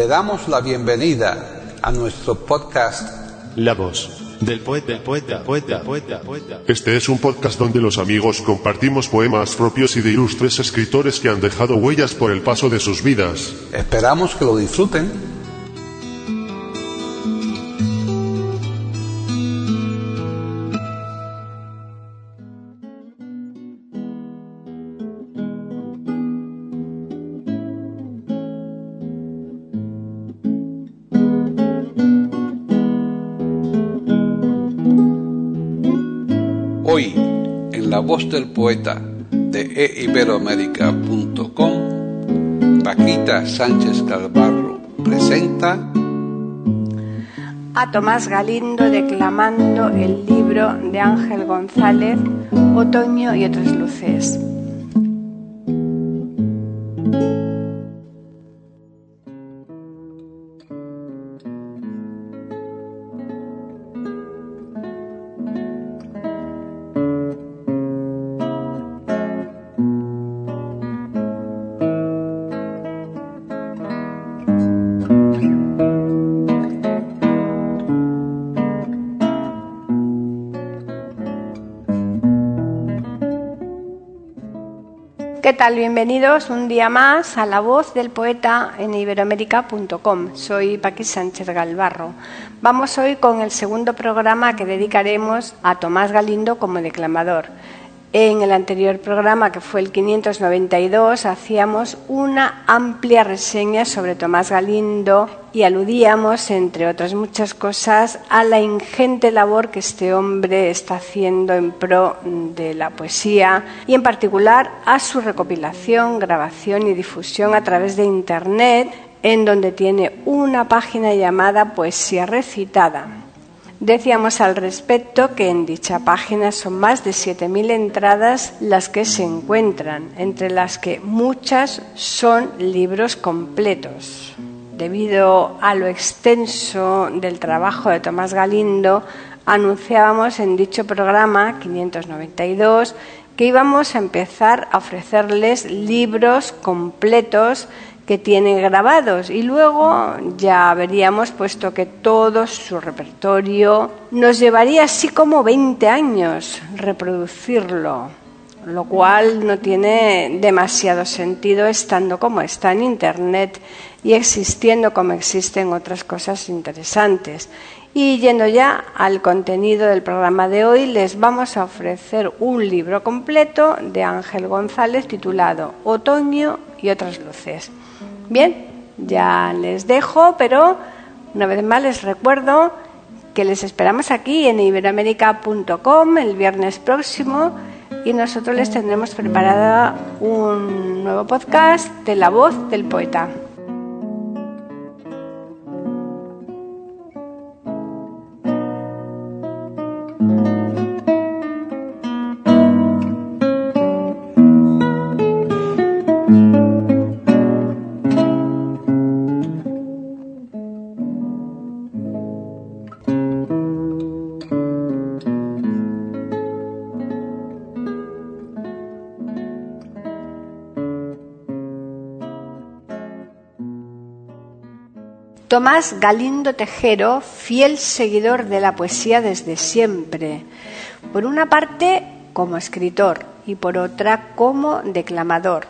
Le damos la bienvenida a nuestro podcast La voz del poeta, del poeta, poeta, poeta, poeta. Este es un podcast donde los amigos compartimos poemas propios y de ilustres escritores que han dejado huellas por el paso de sus vidas. Esperamos que lo disfruten. Del poeta de eiberoamérica.com, Paquita Sánchez Calvarro presenta a Tomás Galindo declamando el libro de Ángel González, Otoño y otras luces. ¿Qué tal? Bienvenidos un día más a La Voz del Poeta en iberoamérica.com. Soy Paqui Sánchez Galvarro. Vamos hoy con el segundo programa que dedicaremos a Tomás Galindo como declamador. En el anterior programa, que fue el 592, hacíamos una amplia reseña sobre Tomás Galindo y aludíamos, entre otras muchas cosas, a la ingente labor que este hombre está haciendo en pro de la poesía y, en particular, a su recopilación, grabación y difusión a través de Internet, en donde tiene una página llamada Poesía Recitada Decíamos al respecto que en dicha página son más de 7.000 entradas las que se encuentran, entre las que muchas son libros completos. Debido a lo extenso del trabajo de Tomás Galindo, anunciábamos en dicho programa 592 que íbamos a empezar a ofrecerles libros completos que tiene grabados y luego ya veríamos puesto que todo su repertorio nos llevaría así como 20 años reproducirlo, lo cual no tiene demasiado sentido estando como está en Internet y existiendo como existen otras cosas interesantes. Y yendo ya al contenido del programa de hoy, les vamos a ofrecer un libro completo de Ángel González titulado Otoño y otras luces. Bien, ya les dejo, pero una vez más les recuerdo que les esperamos aquí en iberoamérica.com el viernes próximo y nosotros les tendremos preparada un nuevo podcast de la voz del poeta. Tomás Galindo Tejero, fiel seguidor de la poesía desde siempre, por una parte como escritor y por otra como declamador.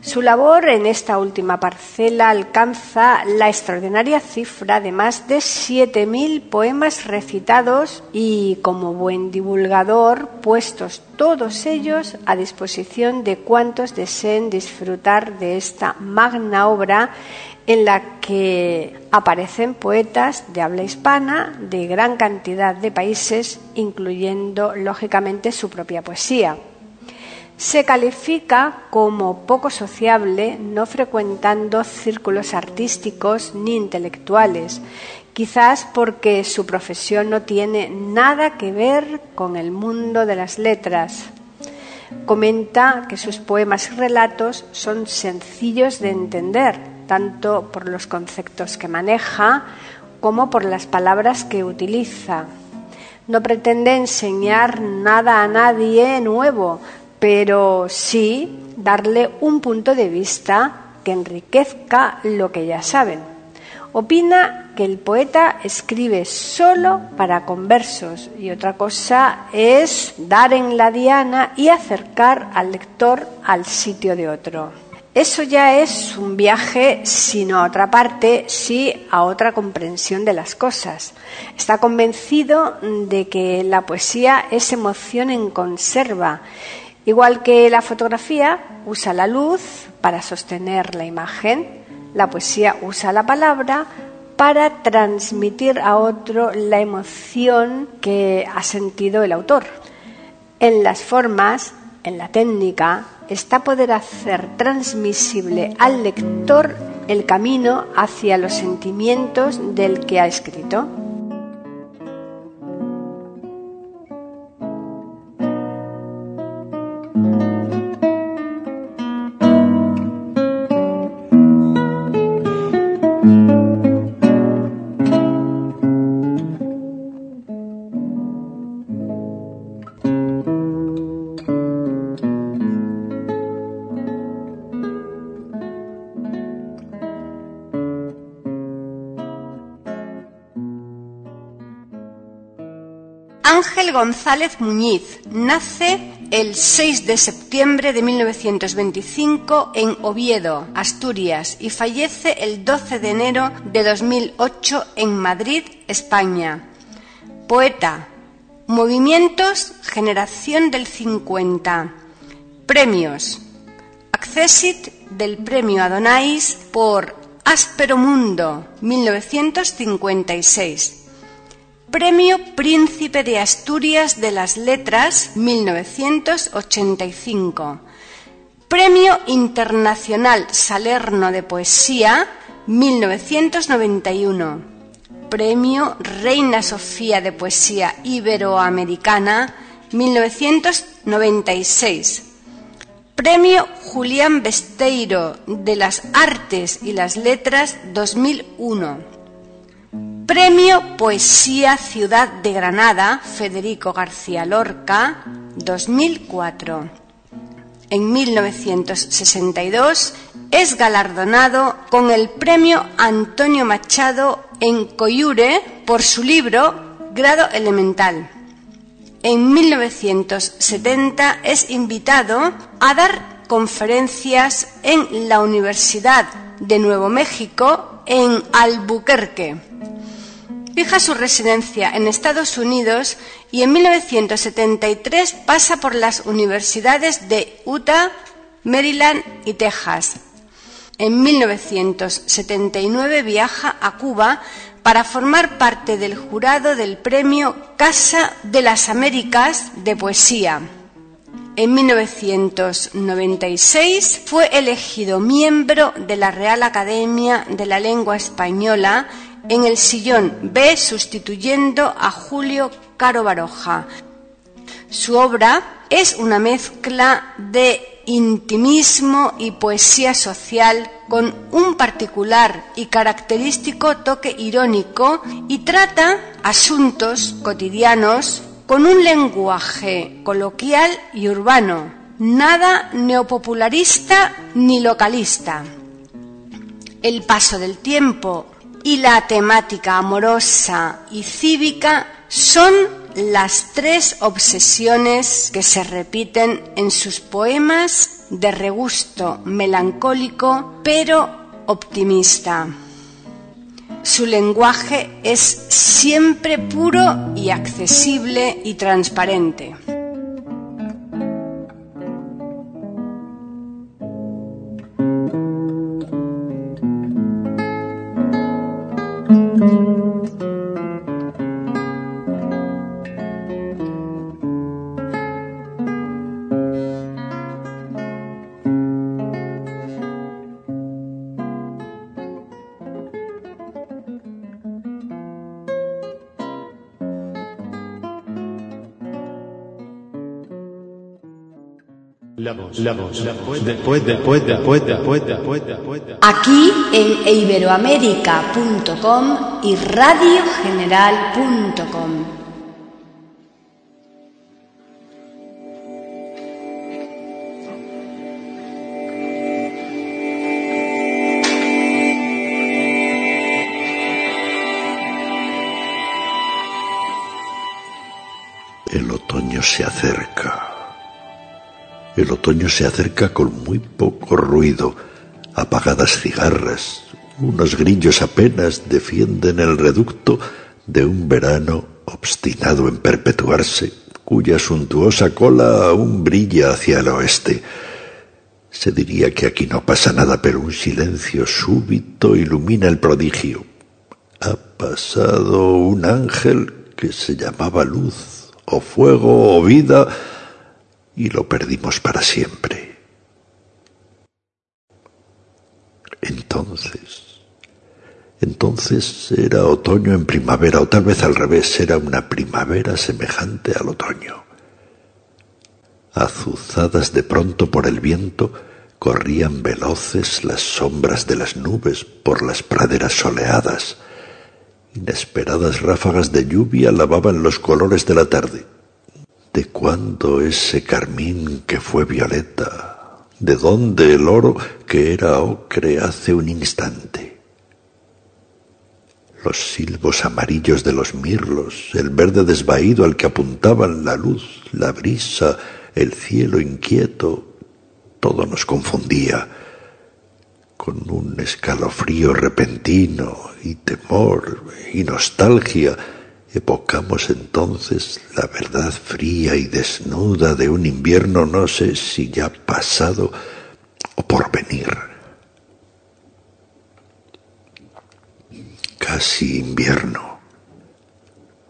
Su labor en esta última parcela alcanza la extraordinaria cifra de más de 7.000 poemas recitados y, como buen divulgador, puestos todos ellos a disposición de cuantos deseen disfrutar de esta magna obra en la que aparecen poetas de habla hispana de gran cantidad de países, incluyendo lógicamente su propia poesía. Se califica como poco sociable, no frecuentando círculos artísticos ni intelectuales, quizás porque su profesión no tiene nada que ver con el mundo de las letras. Comenta que sus poemas y relatos son sencillos de entender, tanto por los conceptos que maneja como por las palabras que utiliza. No pretende enseñar nada a nadie nuevo, pero sí darle un punto de vista que enriquezca lo que ya saben. Opina que el poeta escribe solo para conversos y otra cosa es dar en la diana y acercar al lector al sitio de otro. Eso ya es un viaje, sino a otra parte, sí a otra comprensión de las cosas. Está convencido de que la poesía es emoción en conserva. Igual que la fotografía usa la luz para sostener la imagen, la poesía usa la palabra para transmitir a otro la emoción que ha sentido el autor. En las formas, en la técnica, está poder hacer transmisible al lector el camino hacia los sentimientos del que ha escrito. Ángel González Muñiz nace el 6 de septiembre de 1925 en Oviedo, Asturias, y fallece el 12 de enero de 2008 en Madrid, España. Poeta. Movimientos Generación del 50. Premios. Accesit del Premio Adonais por Áspero Mundo, 1956. Premio Príncipe de Asturias de las Letras 1985. Premio Internacional Salerno de Poesía 1991. Premio Reina Sofía de Poesía Iberoamericana 1996. Premio Julián Besteiro de las Artes y las Letras 2001. Premio Poesía Ciudad de Granada, Federico García Lorca, 2004. En 1962 es galardonado con el Premio Antonio Machado en Coyure por su libro Grado Elemental. En 1970 es invitado a dar conferencias en la Universidad de Nuevo México en Albuquerque fija su residencia en Estados Unidos y en 1973 pasa por las universidades de Utah, Maryland y Texas. En 1979 viaja a Cuba para formar parte del jurado del premio Casa de las Américas de Poesía. En 1996 fue elegido miembro de la Real Academia de la Lengua Española en el sillón B sustituyendo a Julio Caro Baroja. Su obra es una mezcla de intimismo y poesía social con un particular y característico toque irónico y trata asuntos cotidianos con un lenguaje coloquial y urbano, nada neopopularista ni localista. El paso del tiempo y la temática amorosa y cívica son las tres obsesiones que se repiten en sus poemas de regusto melancólico pero optimista. Su lenguaje es siempre puro y accesible y transparente. La voz, la voz, la voz, después, después, después, después, después, después. Aquí en iberoamérica.com y radiogeneral.com. El otoño se acerca el otoño se acerca con muy poco ruido, apagadas cigarras, unos grillos apenas defienden el reducto de un verano obstinado en perpetuarse, cuya suntuosa cola aún brilla hacia el oeste. Se diría que aquí no pasa nada, pero un silencio súbito ilumina el prodigio. Ha pasado un ángel que se llamaba luz, o fuego, o vida, y lo perdimos para siempre. Entonces, entonces era otoño en primavera, o tal vez al revés, era una primavera semejante al otoño. Azuzadas de pronto por el viento, corrían veloces las sombras de las nubes por las praderas soleadas. Inesperadas ráfagas de lluvia lavaban los colores de la tarde. ¿De cuándo ese carmín que fue violeta? ¿De dónde el oro que era ocre hace un instante? Los silbos amarillos de los mirlos, el verde desvaído al que apuntaban la luz, la brisa, el cielo inquieto, todo nos confundía. Con un escalofrío repentino y temor y nostalgia, Evocamos entonces la verdad fría y desnuda de un invierno no sé si ya pasado o por venir. Casi invierno.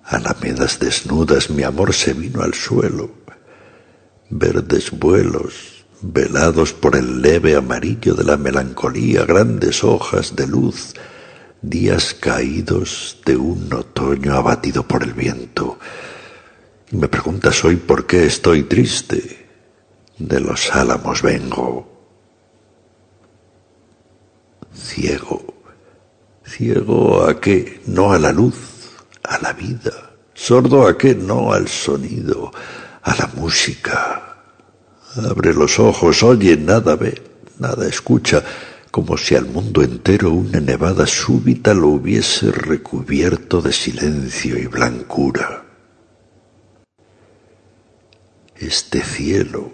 Alamedas desnudas, mi amor se vino al suelo. Verdes vuelos, velados por el leve amarillo de la melancolía, grandes hojas de luz, días caídos de un otoño abatido por el viento. Me preguntas hoy por qué estoy triste. De los álamos vengo. Ciego. Ciego a qué? No a la luz, a la vida. Sordo a qué? No al sonido, a la música. Abre los ojos, oye, nada ve, nada escucha como si al mundo entero una nevada súbita lo hubiese recubierto de silencio y blancura. Este cielo,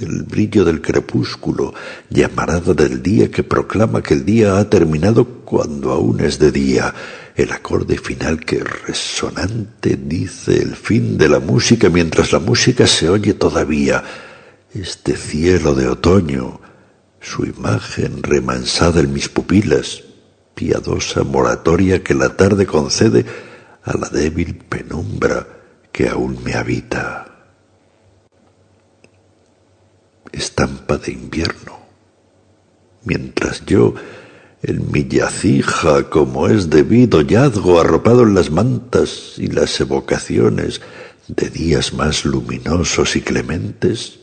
el brillo del crepúsculo, llamarada del día que proclama que el día ha terminado cuando aún es de día, el acorde final que resonante dice el fin de la música mientras la música se oye todavía, este cielo de otoño, su imagen remansada en mis pupilas, piadosa moratoria que la tarde concede a la débil penumbra que aún me habita. Estampa de invierno, mientras yo, en mi yacija, como es debido, yazgo arropado en las mantas y las evocaciones de días más luminosos y clementes,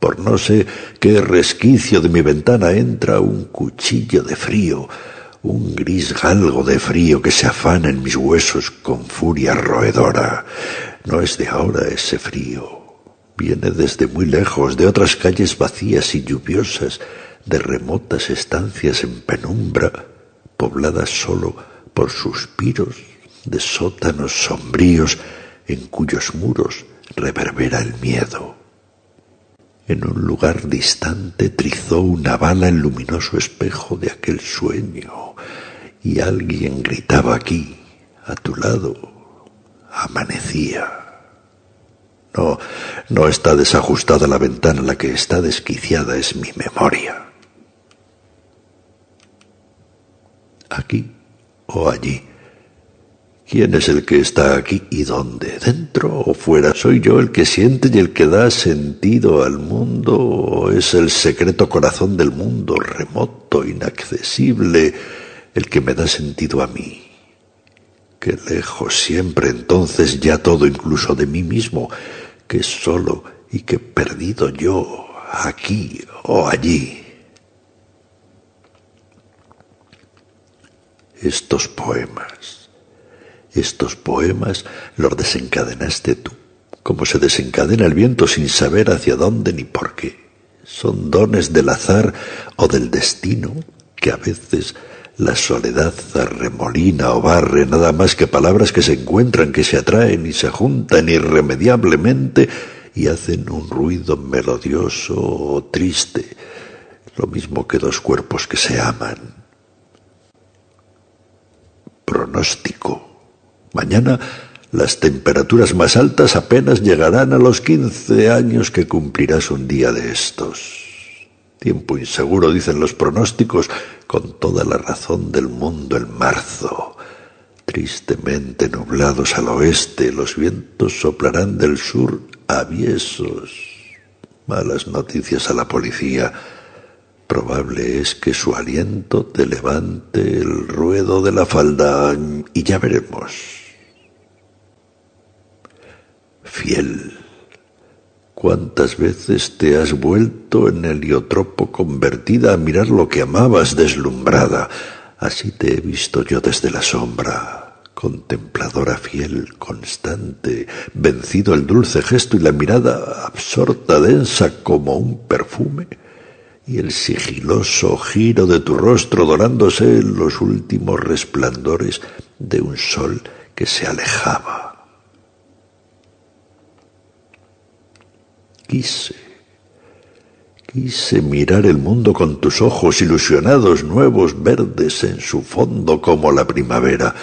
por no sé qué resquicio de mi ventana entra un cuchillo de frío, un gris galgo de frío que se afana en mis huesos con furia roedora. No es de ahora ese frío. Viene desde muy lejos, de otras calles vacías y lluviosas, de remotas estancias en penumbra, pobladas sólo por suspiros de sótanos sombríos en cuyos muros reverbera el miedo. En un lugar distante trizó una bala el luminoso espejo de aquel sueño, y alguien gritaba aquí, a tu lado, amanecía. No, no está desajustada la ventana, la que está desquiciada es mi memoria. Aquí o allí ¿Quién es el que está aquí y dónde? ¿Dentro o fuera? ¿Soy yo el que siente y el que da sentido al mundo? ¿O es el secreto corazón del mundo, remoto, inaccesible, el que me da sentido a mí? Qué lejos siempre entonces ya todo, incluso de mí mismo, que solo y que perdido yo, aquí o allí. Estos poemas estos poemas los desencadenaste tú, como se desencadena el viento sin saber hacia dónde ni por qué. Son dones del azar o del destino que a veces La soledad arremolina o barre nada más que palabras que se encuentran, que se atraen y se juntan irremediablemente y hacen un ruido melodioso o triste, lo mismo que dos cuerpos que se aman. Pronóstico. Mañana las temperaturas más altas apenas llegarán a los quince años que cumplirás un día de estos. Tiempo inseguro, dicen los pronósticos, con toda la razón del mundo en marzo. Tristemente nublados al oeste, los vientos soplarán del sur aviesos. Malas noticias a la policía. Probable es que su aliento te levante el ruedo de la falda y ya veremos. Fiel. ¿Cuántas veces te has vuelto en heliotropo convertida a mirar lo que amabas deslumbrada? Así te he visto yo desde la sombra, contempladora fiel, constante, vencido el dulce gesto y la mirada absorta, densa como un perfume, y el sigiloso giro de tu rostro dorándose en los últimos resplandores de un sol que se alejaba. Quise, quise mirar el mundo con tus ojos ilusionados, nuevos, verdes en su fondo como la primavera.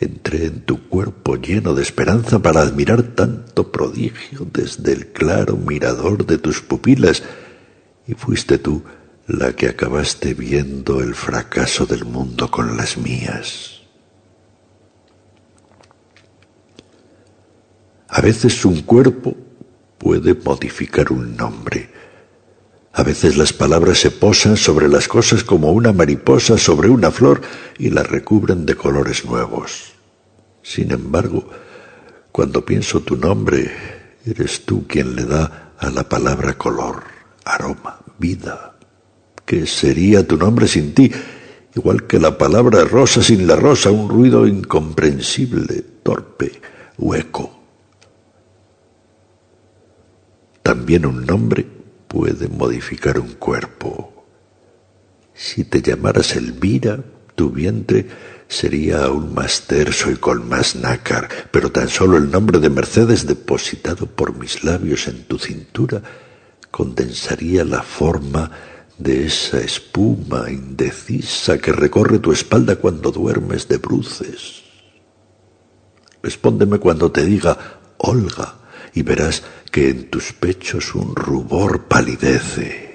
Entré en tu cuerpo lleno de esperanza para admirar tanto prodigio desde el claro mirador de tus pupilas, y fuiste tú la que acabaste viendo el fracaso del mundo con las mías. A veces un cuerpo puede modificar un nombre. A veces las palabras se posan sobre las cosas como una mariposa sobre una flor y las recubren de colores nuevos. Sin embargo, cuando pienso tu nombre, eres tú quien le da a la palabra color, aroma, vida. ¿Qué sería tu nombre sin ti? Igual que la palabra rosa sin la rosa, un ruido incomprensible, torpe, hueco. También un nombre puede modificar un cuerpo. Si te llamaras Elvira, tu vientre sería aún más terso y con más nácar, pero tan solo el nombre de Mercedes depositado por mis labios en tu cintura condensaría la forma de esa espuma indecisa que recorre tu espalda cuando duermes de bruces. Respóndeme cuando te diga Olga y verás que en tus pechos un rubor palidece.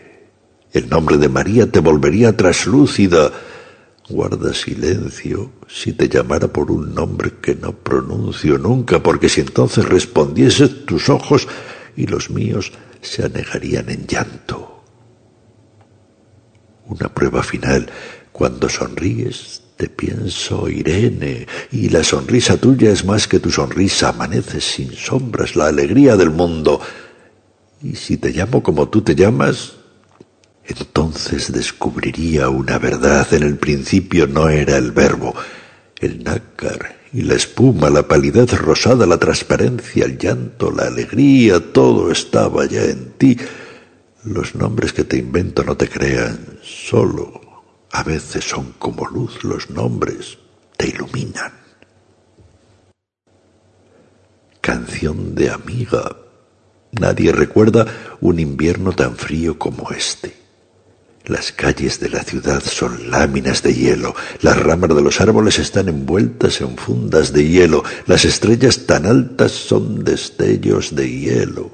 El nombre de María te volvería traslúcida. Guarda silencio si te llamara por un nombre que no pronuncio nunca, porque si entonces respondieses tus ojos y los míos se anegarían en llanto. Una prueba final. Cuando sonríes, te pienso, Irene, y la sonrisa tuya es más que tu sonrisa, amaneces sin sombras, la alegría del mundo. Y si te llamo como tú te llamas, entonces descubriría una verdad. En el principio no era el verbo, el nácar y la espuma, la palidez rosada, la transparencia, el llanto, la alegría, todo estaba ya en ti. Los nombres que te invento no te crean, solo a veces son como luz los nombres, te iluminan. Canción de amiga. Nadie recuerda un invierno tan frío como este. Las calles de la ciudad son láminas de hielo, las ramas de los árboles están envueltas en fundas de hielo, las estrellas tan altas son destellos de hielo.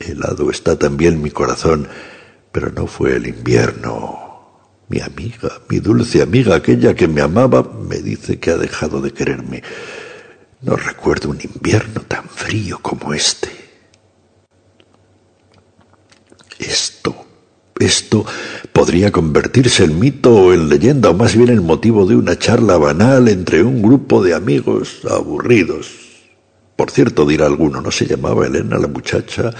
Helado está también mi corazón, pero no fue el invierno, mi amiga, mi dulce amiga, aquella que me amaba, me dice que ha dejado de quererme. No recuerdo un invierno tan frío como este. Esto, esto podría convertirse en mito o en leyenda, o más bien el motivo de una charla banal entre un grupo de amigos aburridos. Por cierto, dirá alguno, ¿no se llamaba Elena la muchacha?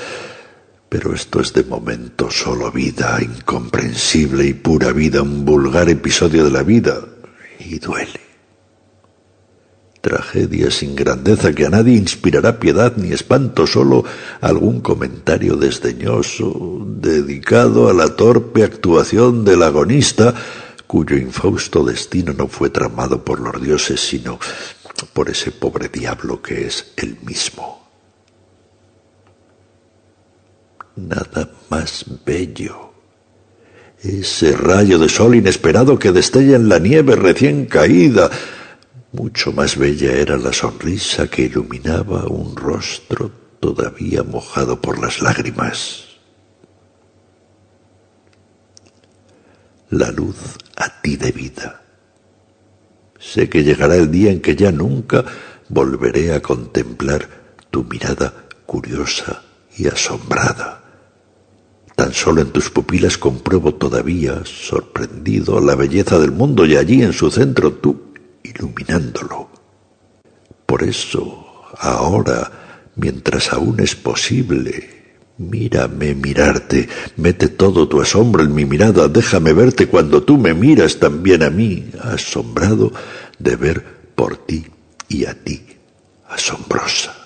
Pero esto es de momento solo vida, incomprensible y pura vida, un vulgar episodio de la vida, y duele. Tragedia sin grandeza que a nadie inspirará piedad ni espanto, solo algún comentario desdeñoso dedicado a la torpe actuación del agonista cuyo infausto destino no fue tramado por los dioses, sino por ese pobre diablo que es el mismo. Nada más bello. Ese rayo de sol inesperado que destella en la nieve recién caída. Mucho más bella era la sonrisa que iluminaba un rostro todavía mojado por las lágrimas. La luz a ti de vida. Sé que llegará el día en que ya nunca volveré a contemplar tu mirada curiosa y asombrada. Tan solo en tus pupilas compruebo todavía, sorprendido, la belleza del mundo y allí en su centro tú iluminándolo. Por eso, ahora, mientras aún es posible, mírame mirarte, mete todo tu asombro en mi mirada, déjame verte cuando tú me miras también a mí, asombrado de ver por ti y a ti, asombrosa.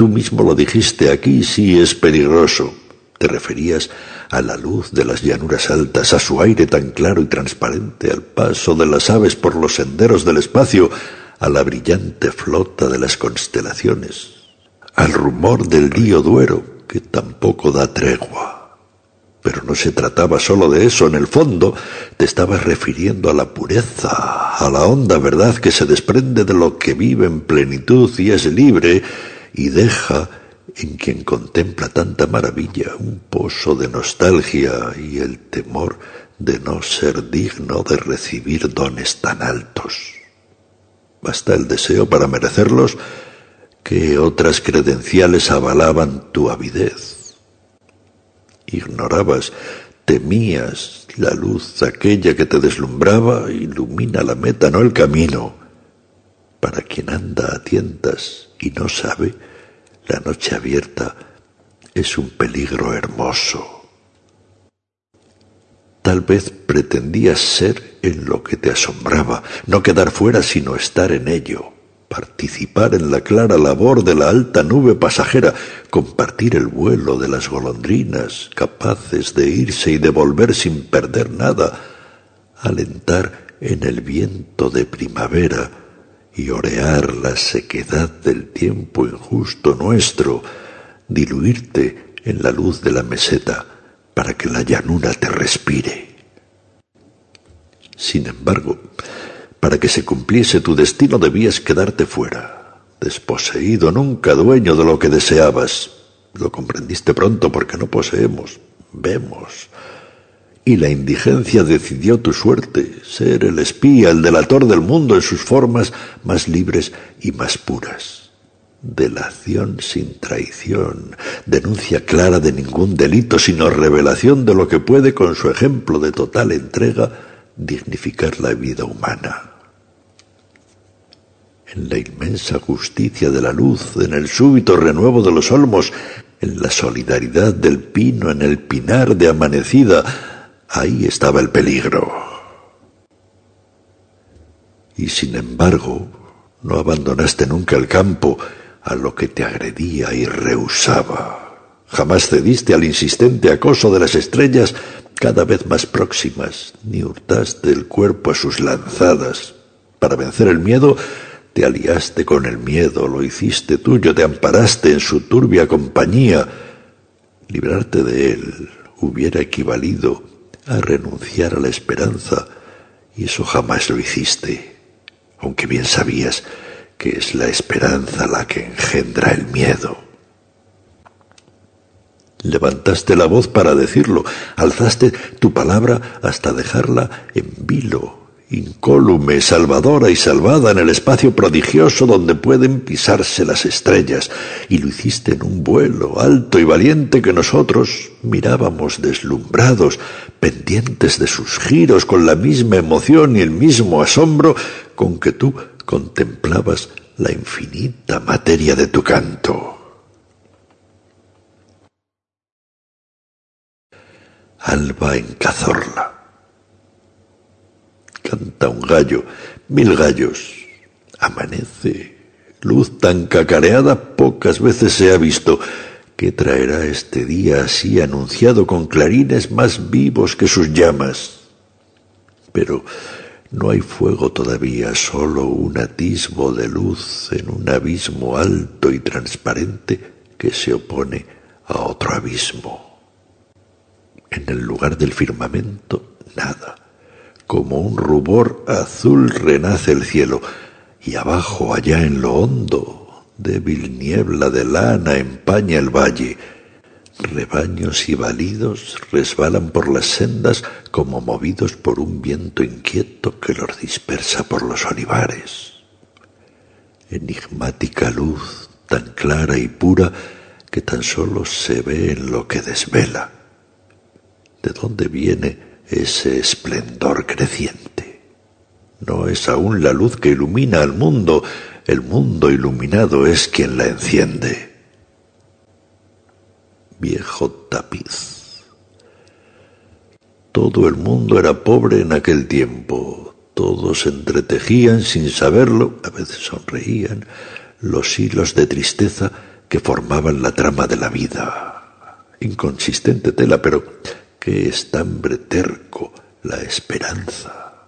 Tú mismo lo dijiste, aquí sí es peligroso. Te referías a la luz de las llanuras altas, a su aire tan claro y transparente, al paso de las aves por los senderos del espacio, a la brillante flota de las constelaciones, al rumor del río Duero, que tampoco da tregua. Pero no se trataba sólo de eso, en el fondo te estabas refiriendo a la pureza, a la honda verdad que se desprende de lo que vive en plenitud y es libre, y deja en quien contempla tanta maravilla un pozo de nostalgia y el temor de no ser digno de recibir dones tan altos. Basta el deseo para merecerlos que otras credenciales avalaban tu avidez. Ignorabas, temías la luz aquella que te deslumbraba, ilumina la meta, no el camino. Quien anda a tientas y no sabe, la noche abierta es un peligro hermoso. Tal vez pretendías ser en lo que te asombraba, no quedar fuera sino estar en ello, participar en la clara labor de la alta nube pasajera, compartir el vuelo de las golondrinas, capaces de irse y de volver sin perder nada, alentar en el viento de primavera, y orear la sequedad del tiempo injusto nuestro, diluirte en la luz de la meseta para que la llanura te respire. Sin embargo, para que se cumpliese tu destino debías quedarte fuera, desposeído, nunca dueño de lo que deseabas. Lo comprendiste pronto porque no poseemos, vemos, y la indigencia decidió tu suerte, ser el espía, el delator del mundo en sus formas más libres y más puras. Delación sin traición, denuncia clara de ningún delito, sino revelación de lo que puede con su ejemplo de total entrega dignificar la vida humana. En la inmensa justicia de la luz, en el súbito renuevo de los olmos, en la solidaridad del pino, en el pinar de amanecida, Ahí estaba el peligro. Y sin embargo, no abandonaste nunca el campo a lo que te agredía y rehusaba. Jamás cediste al insistente acoso de las estrellas cada vez más próximas, ni hurtaste el cuerpo a sus lanzadas. Para vencer el miedo, te aliaste con el miedo, lo hiciste tuyo, te amparaste en su turbia compañía. Librarte de él hubiera equivalido a renunciar a la esperanza, y eso jamás lo hiciste, aunque bien sabías que es la esperanza la que engendra el miedo. Levantaste la voz para decirlo, alzaste tu palabra hasta dejarla en vilo incólume, salvadora y salvada en el espacio prodigioso donde pueden pisarse las estrellas, y lo hiciste en un vuelo alto y valiente que nosotros mirábamos deslumbrados, pendientes de sus giros, con la misma emoción y el mismo asombro con que tú contemplabas la infinita materia de tu canto. Alba en Cazorla Canta un gallo, mil gallos. Amanece. Luz tan cacareada pocas veces se ha visto. ¿Qué traerá este día así anunciado con clarines más vivos que sus llamas? Pero no hay fuego todavía, solo un atisbo de luz en un abismo alto y transparente que se opone a otro abismo. En el lugar del firmamento, nada. Como un rubor azul renace el cielo, y abajo, allá en lo hondo, débil niebla de lana empaña el valle, Rebaños y balidos resbalan por las sendas como movidos por un viento inquieto que los dispersa por los olivares. Enigmática luz, tan clara y pura que tan solo se ve en lo que desvela. ¿De dónde viene ese esplendor creciente? No es aún la luz que ilumina al mundo, el mundo iluminado es quien la enciende viejo tapiz. Todo el mundo era pobre en aquel tiempo. Todos entretejían sin saberlo, a veces sonreían, los hilos de tristeza que formaban la trama de la vida. Inconsistente tela, pero qué estambre terco la esperanza.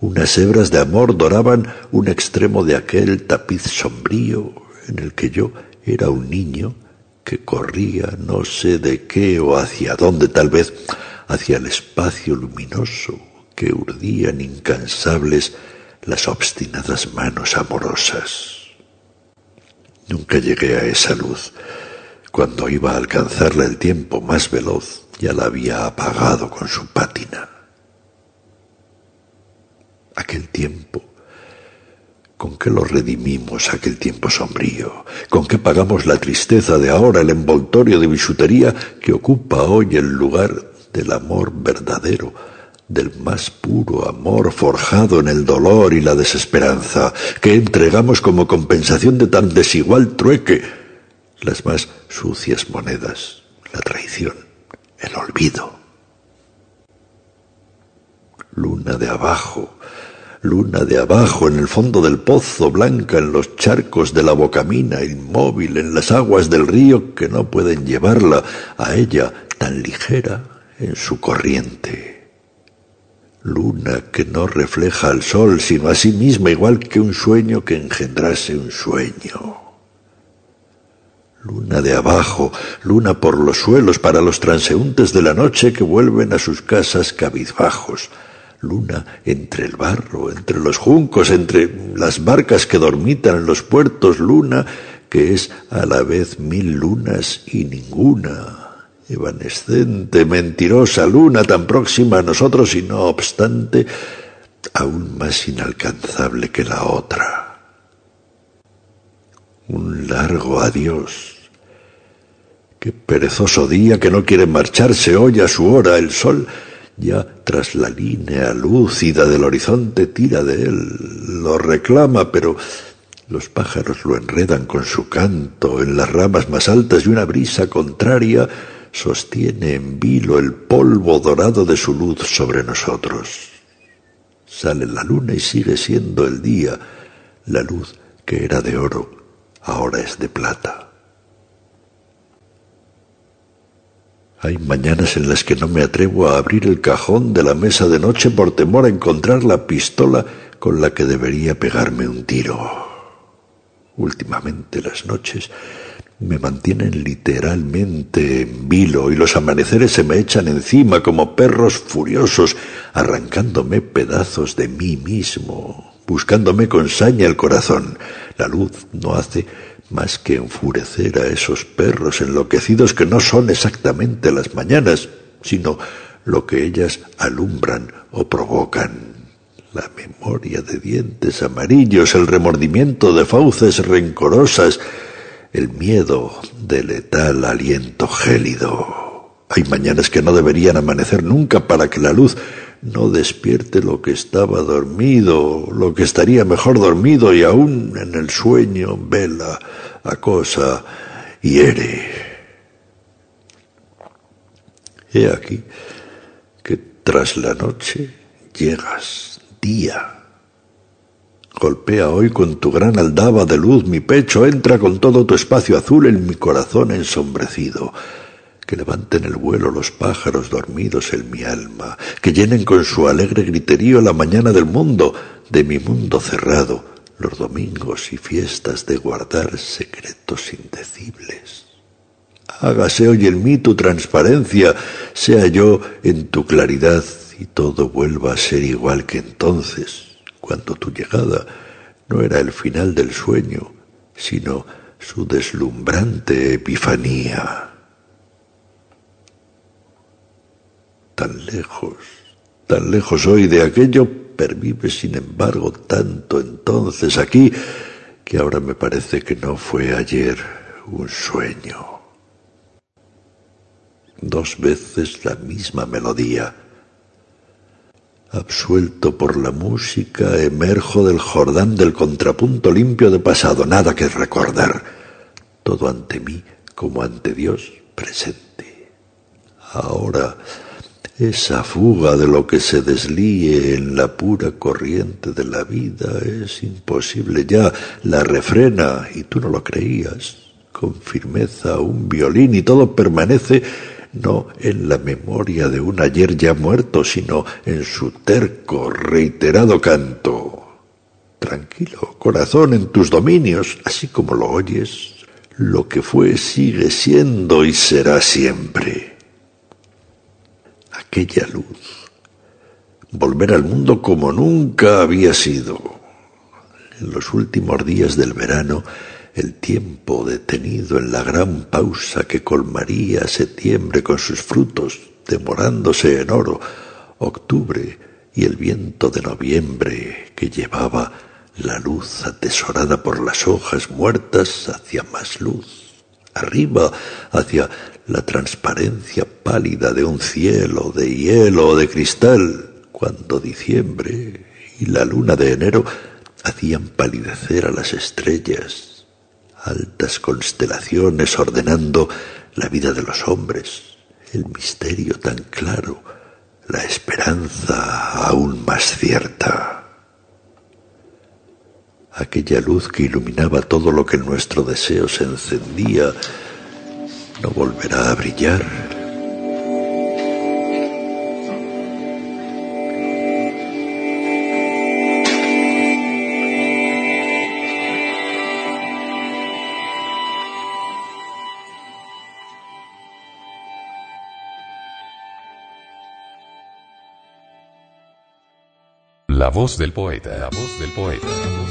Unas hebras de amor doraban un extremo de aquel tapiz sombrío en el que yo era un niño que corría no sé de qué o hacia dónde, tal vez hacia el espacio luminoso que urdían incansables las obstinadas manos amorosas. Nunca llegué a esa luz. Cuando iba a alcanzarla el tiempo más veloz, ya la había apagado con su pátina. Aquel tiempo ¿Con qué lo redimimos aquel tiempo sombrío? ¿Con qué pagamos la tristeza de ahora, el envoltorio de bisutería que ocupa hoy el lugar del amor verdadero, del más puro amor forjado en el dolor y la desesperanza, que entregamos como compensación de tan desigual trueque las más sucias monedas, la traición, el olvido? Luna de abajo, luna de abajo en el fondo del pozo, blanca en los charcos de la bocamina, inmóvil en las aguas del río que no pueden llevarla a ella tan ligera en su corriente. Luna que no refleja al sol, sino a sí misma igual que un sueño que engendrase un sueño. Luna de abajo, luna por los suelos para los transeúntes de la noche que vuelven a sus casas cabizbajos, luna entre el barro, entre los juncos, entre las barcas que dormitan en los puertos, luna que es a la vez mil lunas y ninguna. Evanescente, mentirosa luna tan próxima a nosotros y no obstante aún más inalcanzable que la otra. Un largo adiós. Qué perezoso día que no quiere marcharse hoy a su hora el sol ya tras la línea lúcida del horizonte tira de él, lo reclama, pero los pájaros lo enredan con su canto en las ramas más altas y una brisa contraria sostiene en vilo el polvo dorado de su luz sobre nosotros. Sale la luna y sigue siendo el día, la luz que era de oro, ahora es de plata. Hay mañanas en las que no me atrevo a abrir el cajón de la mesa de noche por temor a encontrar la pistola con la que debería pegarme un tiro. Últimamente las noches me mantienen literalmente en vilo y los amaneceres se me echan encima como perros furiosos, arrancándome pedazos de mí mismo, buscándome con saña el corazón. La luz no hace más que enfurecer a esos perros enloquecidos que no son exactamente las mañanas, sino lo que ellas alumbran o provocan. La memoria de dientes amarillos, el remordimiento de fauces rencorosas, el miedo de letal aliento gélido. Hay mañanas que no deberían amanecer nunca para que la luz no despierte lo que estaba dormido, lo que estaría mejor dormido y aún en el sueño vela, acosa, hiere. He aquí que tras la noche llegas día. Golpea hoy con tu gran aldaba de luz mi pecho, entra con todo tu espacio azul en mi corazón ensombrecido. Que levanten el vuelo los pájaros dormidos en mi alma, que llenen con su alegre griterío la mañana del mundo, de mi mundo cerrado, los domingos y fiestas de guardar secretos indecibles. Hágase hoy en mí tu transparencia, sea yo en tu claridad y todo vuelva a ser igual que entonces cuando tu llegada no era el final del sueño, sino su deslumbrante epifanía. Tan lejos, tan lejos hoy de aquello, pervive sin embargo tanto entonces aquí, que ahora me parece que no fue ayer un sueño. Dos veces la misma melodía, Absuelto por la música, emerjo del Jordán del contrapunto limpio de pasado, nada que recordar. Todo ante mí como ante Dios presente. Ahora, esa fuga de lo que se deslíe en la pura corriente de la vida es imposible ya. La refrena, y tú no lo creías, con firmeza un violín y todo permanece no en la memoria de un ayer ya muerto, sino en su terco, reiterado canto. Tranquilo, corazón, en tus dominios, así como lo oyes, lo que fue sigue siendo y será siempre. Aquella luz, volver al mundo como nunca había sido. En los últimos días del verano, el tiempo detenido en la gran pausa que colmaría septiembre con sus frutos, demorándose en oro, octubre y el viento de noviembre que llevaba la luz atesorada por las hojas muertas hacia más luz, arriba hacia la transparencia pálida de un cielo de hielo o de cristal, cuando diciembre y la luna de enero hacían palidecer a las estrellas altas constelaciones ordenando la vida de los hombres, el misterio tan claro, la esperanza aún más cierta. Aquella luz que iluminaba todo lo que en nuestro deseo se encendía, no volverá a brillar La voz del poeta. La voz del poeta.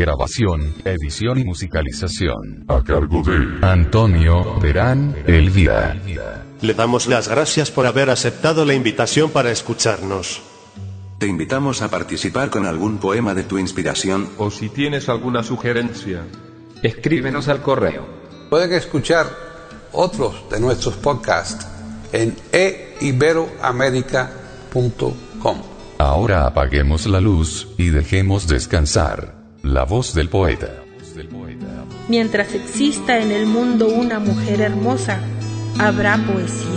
Grabación, edición y musicalización. A cargo de Antonio Verán Elvira. Le damos las gracias por haber aceptado la invitación para escucharnos. Te invitamos a participar con algún poema de tu inspiración o si tienes alguna sugerencia, escríbenos al correo. Pueden escuchar otros de nuestros podcasts en eiberoamerica.com. Ahora apaguemos la luz y dejemos descansar la voz del poeta. Mientras exista en el mundo una mujer hermosa, habrá poesía.